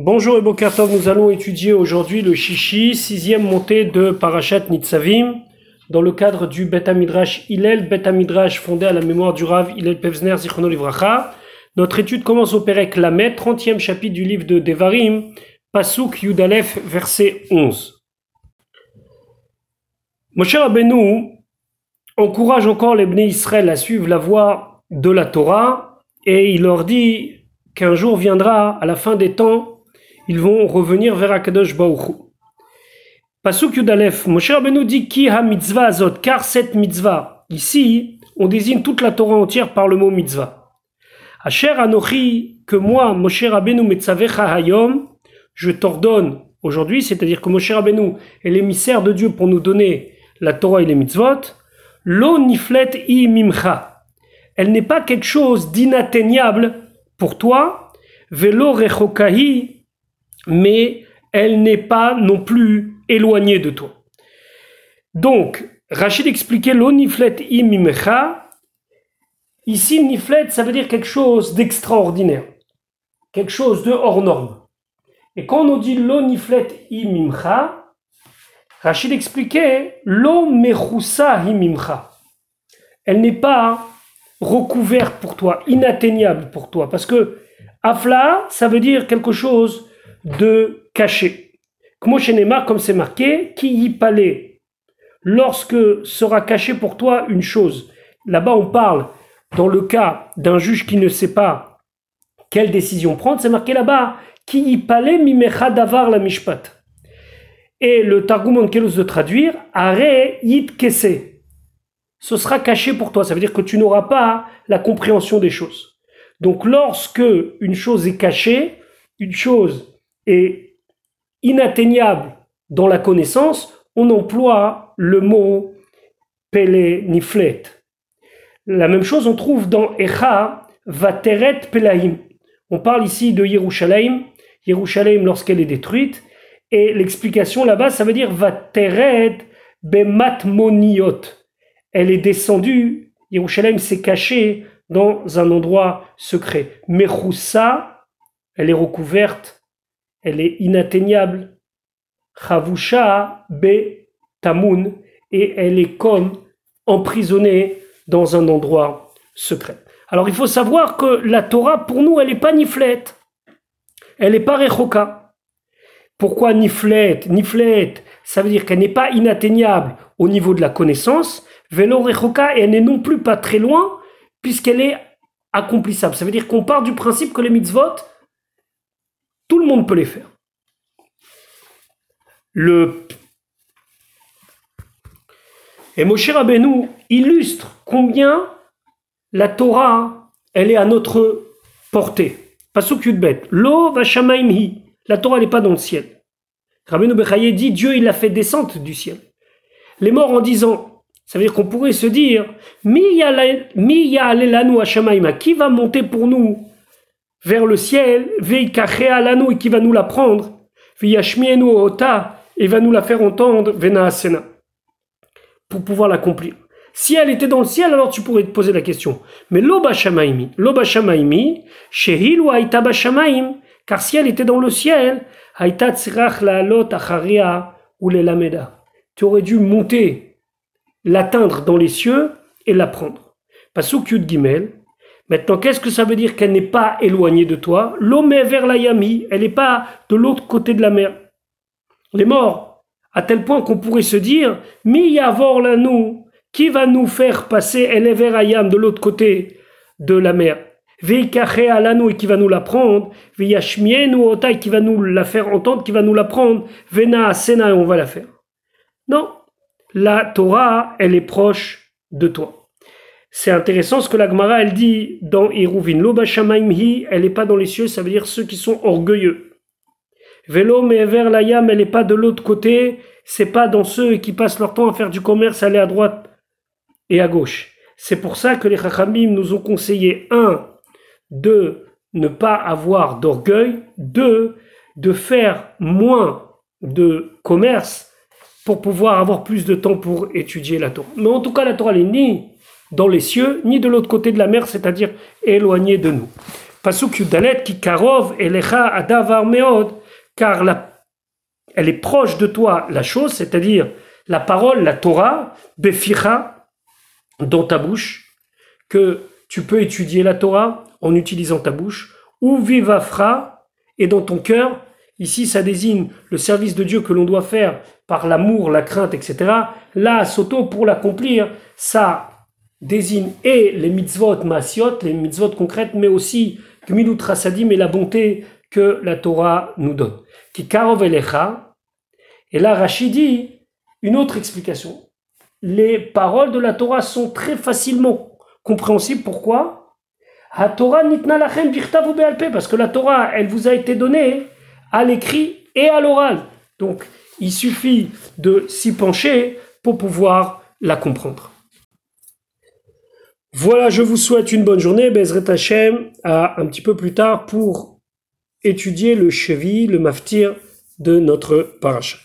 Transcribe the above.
Bonjour et Bokertov, nous allons étudier aujourd'hui le Shishi, sixième montée de Parashat Nitzavim, dans le cadre du Bet Midrash Hillel, Bet Midrash fondé à la mémoire du Rav Hillel Pevzner Zichrono Livracha. Notre étude commence au Perek Lamet, 30e chapitre du livre de Devarim, Pasuk Yudalef, verset 11. Moshe Rabbeinu encourage encore les Bnei Israël à suivre la voie de la Torah et il leur dit qu'un jour viendra, à la fin des temps, ils vont revenir vers Akadosh Baruch Pasuk Yudalef, Moshe Rabbeinu dit ki ha mitzvah azot, car cette mitzvah, ici, on désigne toute la Torah entière par le mot mitzvah. Asher anochi, que moi, Moshe Rabbeinu metzavecha hayom, je t'ordonne aujourd'hui, c'est-à-dire que Moshe Rabbeinu est l'émissaire de Dieu pour nous donner la Torah et les mitzvot, lo niflet i mimcha. Elle n'est pas quelque chose d'inatteignable pour toi, velo rechokahi mais elle n'est pas non plus éloignée de toi. Donc, Rachid expliquait l'oniflet imimecha. Ici, niflet, ça veut dire quelque chose d'extraordinaire, quelque chose de hors norme. Et quand on dit l'oniflet imimcha, Rachid expliquait lo mechusa imimcha. Elle n'est pas recouverte pour toi, inatteignable pour toi, parce que afla, ça veut dire quelque chose de cacher. Comme c'est marqué, qui y palait, lorsque sera caché pour toi une chose. Là-bas, on parle, dans le cas d'un juge qui ne sait pas quelle décision prendre, c'est marqué là-bas, qui y palait mimecha la mishpat. Et le Targum Onkelos de traduire, are yit kese. Ce sera caché pour toi, ça veut dire que tu n'auras pas la compréhension des choses. Donc lorsque une chose est cachée, une chose est inatteignable dans la connaissance, on emploie le mot Niflet. La même chose on trouve dans Echa Vateret Pelaim. On parle ici de Yerushalayim, Yerushalayim lorsqu'elle est détruite, et l'explication là-bas, ça veut dire Vateret Bematmoniot. Elle est descendue, Yerushalayim s'est cachée dans un endroit secret. Mechoussa, elle est recouverte elle est inatteignable. Chavusha be tamun, et elle est comme emprisonnée dans un endroit secret. Alors il faut savoir que la Torah, pour nous, elle n'est pas niflette. Elle n'est pas rechoka. Pourquoi niflette? Niflette, ça veut dire qu'elle n'est pas inatteignable au niveau de la connaissance. Velo rechoka, elle n'est non plus pas très loin, puisqu'elle est accomplissable. Ça veut dire qu'on part du principe que les mitzvot, tout le monde peut les faire. Le et Moshe Rabbeinu illustre combien la Torah, elle est à notre portée. Pasuk Yudbet. Lo hi. La Torah n'est pas dans le ciel. Rabbeinu Bechaye dit Dieu, il l'a fait descendre du ciel. Les morts en disant, ça veut dire qu'on pourrait se dire, Mi Qui va monter pour nous vers le ciel, l'anneau et qui va nous la prendre, ota et va nous la faire entendre, vena asena, pour pouvoir l'accomplir. Si elle était dans le ciel, alors tu pourrais te poser la question. Mais l'oba shamaimi, l'oba shamaimi, shehil ou aita car si elle était dans le ciel, aita tsirach la lot acharia ou les lameda. Tu aurais dû monter, l'atteindre dans les cieux et la prendre. Pasuk yud gimel, Maintenant, qu'est-ce que ça veut dire qu'elle n'est pas éloignée de toi? L'homme est vers la yami, elle n'est pas de l'autre côté de la mer. Les morts, à tel point qu'on pourrait se dire, mi yavor nous, qui va nous faire passer? Elle est vers Ayam de l'autre côté de la mer Veikache alano et qui va nous la prendre, ou otai qui va nous la faire entendre, qui va nous la prendre, vena sena et on va la faire. Non, la Torah, elle est proche de toi. C'est intéressant ce que la Gemara elle dit dans Iruvin. Lo hi, elle n'est pas dans les cieux, ça veut dire ceux qui sont orgueilleux. Vélo mais vers la yam, elle n'est pas de l'autre côté, c'est pas dans ceux qui passent leur temps à faire du commerce, aller à droite et à gauche. C'est pour ça que les Chachamim nous ont conseillé, un, de ne pas avoir d'orgueil, deux, de faire moins de commerce pour pouvoir avoir plus de temps pour étudier la Torah. Mais en tout cas, la Torah, n'est ni dans les cieux, ni de l'autre côté de la mer, c'est-à-dire éloigné de nous. Pasuk Yudalet qui karov elecha adavar meod, car la, elle est proche de toi la chose, c'est-à-dire la parole, la Torah, beficha, dans ta bouche, que tu peux étudier la Torah en utilisant ta bouche, ou vivafra, et dans ton cœur, ici ça désigne le service de Dieu que l'on doit faire par l'amour, la crainte, etc. Là, Soto, pour l'accomplir, ça désigne et les mitzvot masiot, les mitzvot concrètes, mais aussi gmilut rasadim et la bonté que la Torah nous donne. Karov et là Rachid dit une autre explication. Les paroles de la Torah sont très facilement compréhensibles. Pourquoi? Torah parce que la Torah, elle vous a été donnée à l'écrit et à l'oral. Donc, il suffit de s'y pencher pour pouvoir la comprendre. Voilà, je vous souhaite une bonne journée. Bezret Hashem, à un petit peu plus tard pour étudier le cheville, le maftir de notre paracha.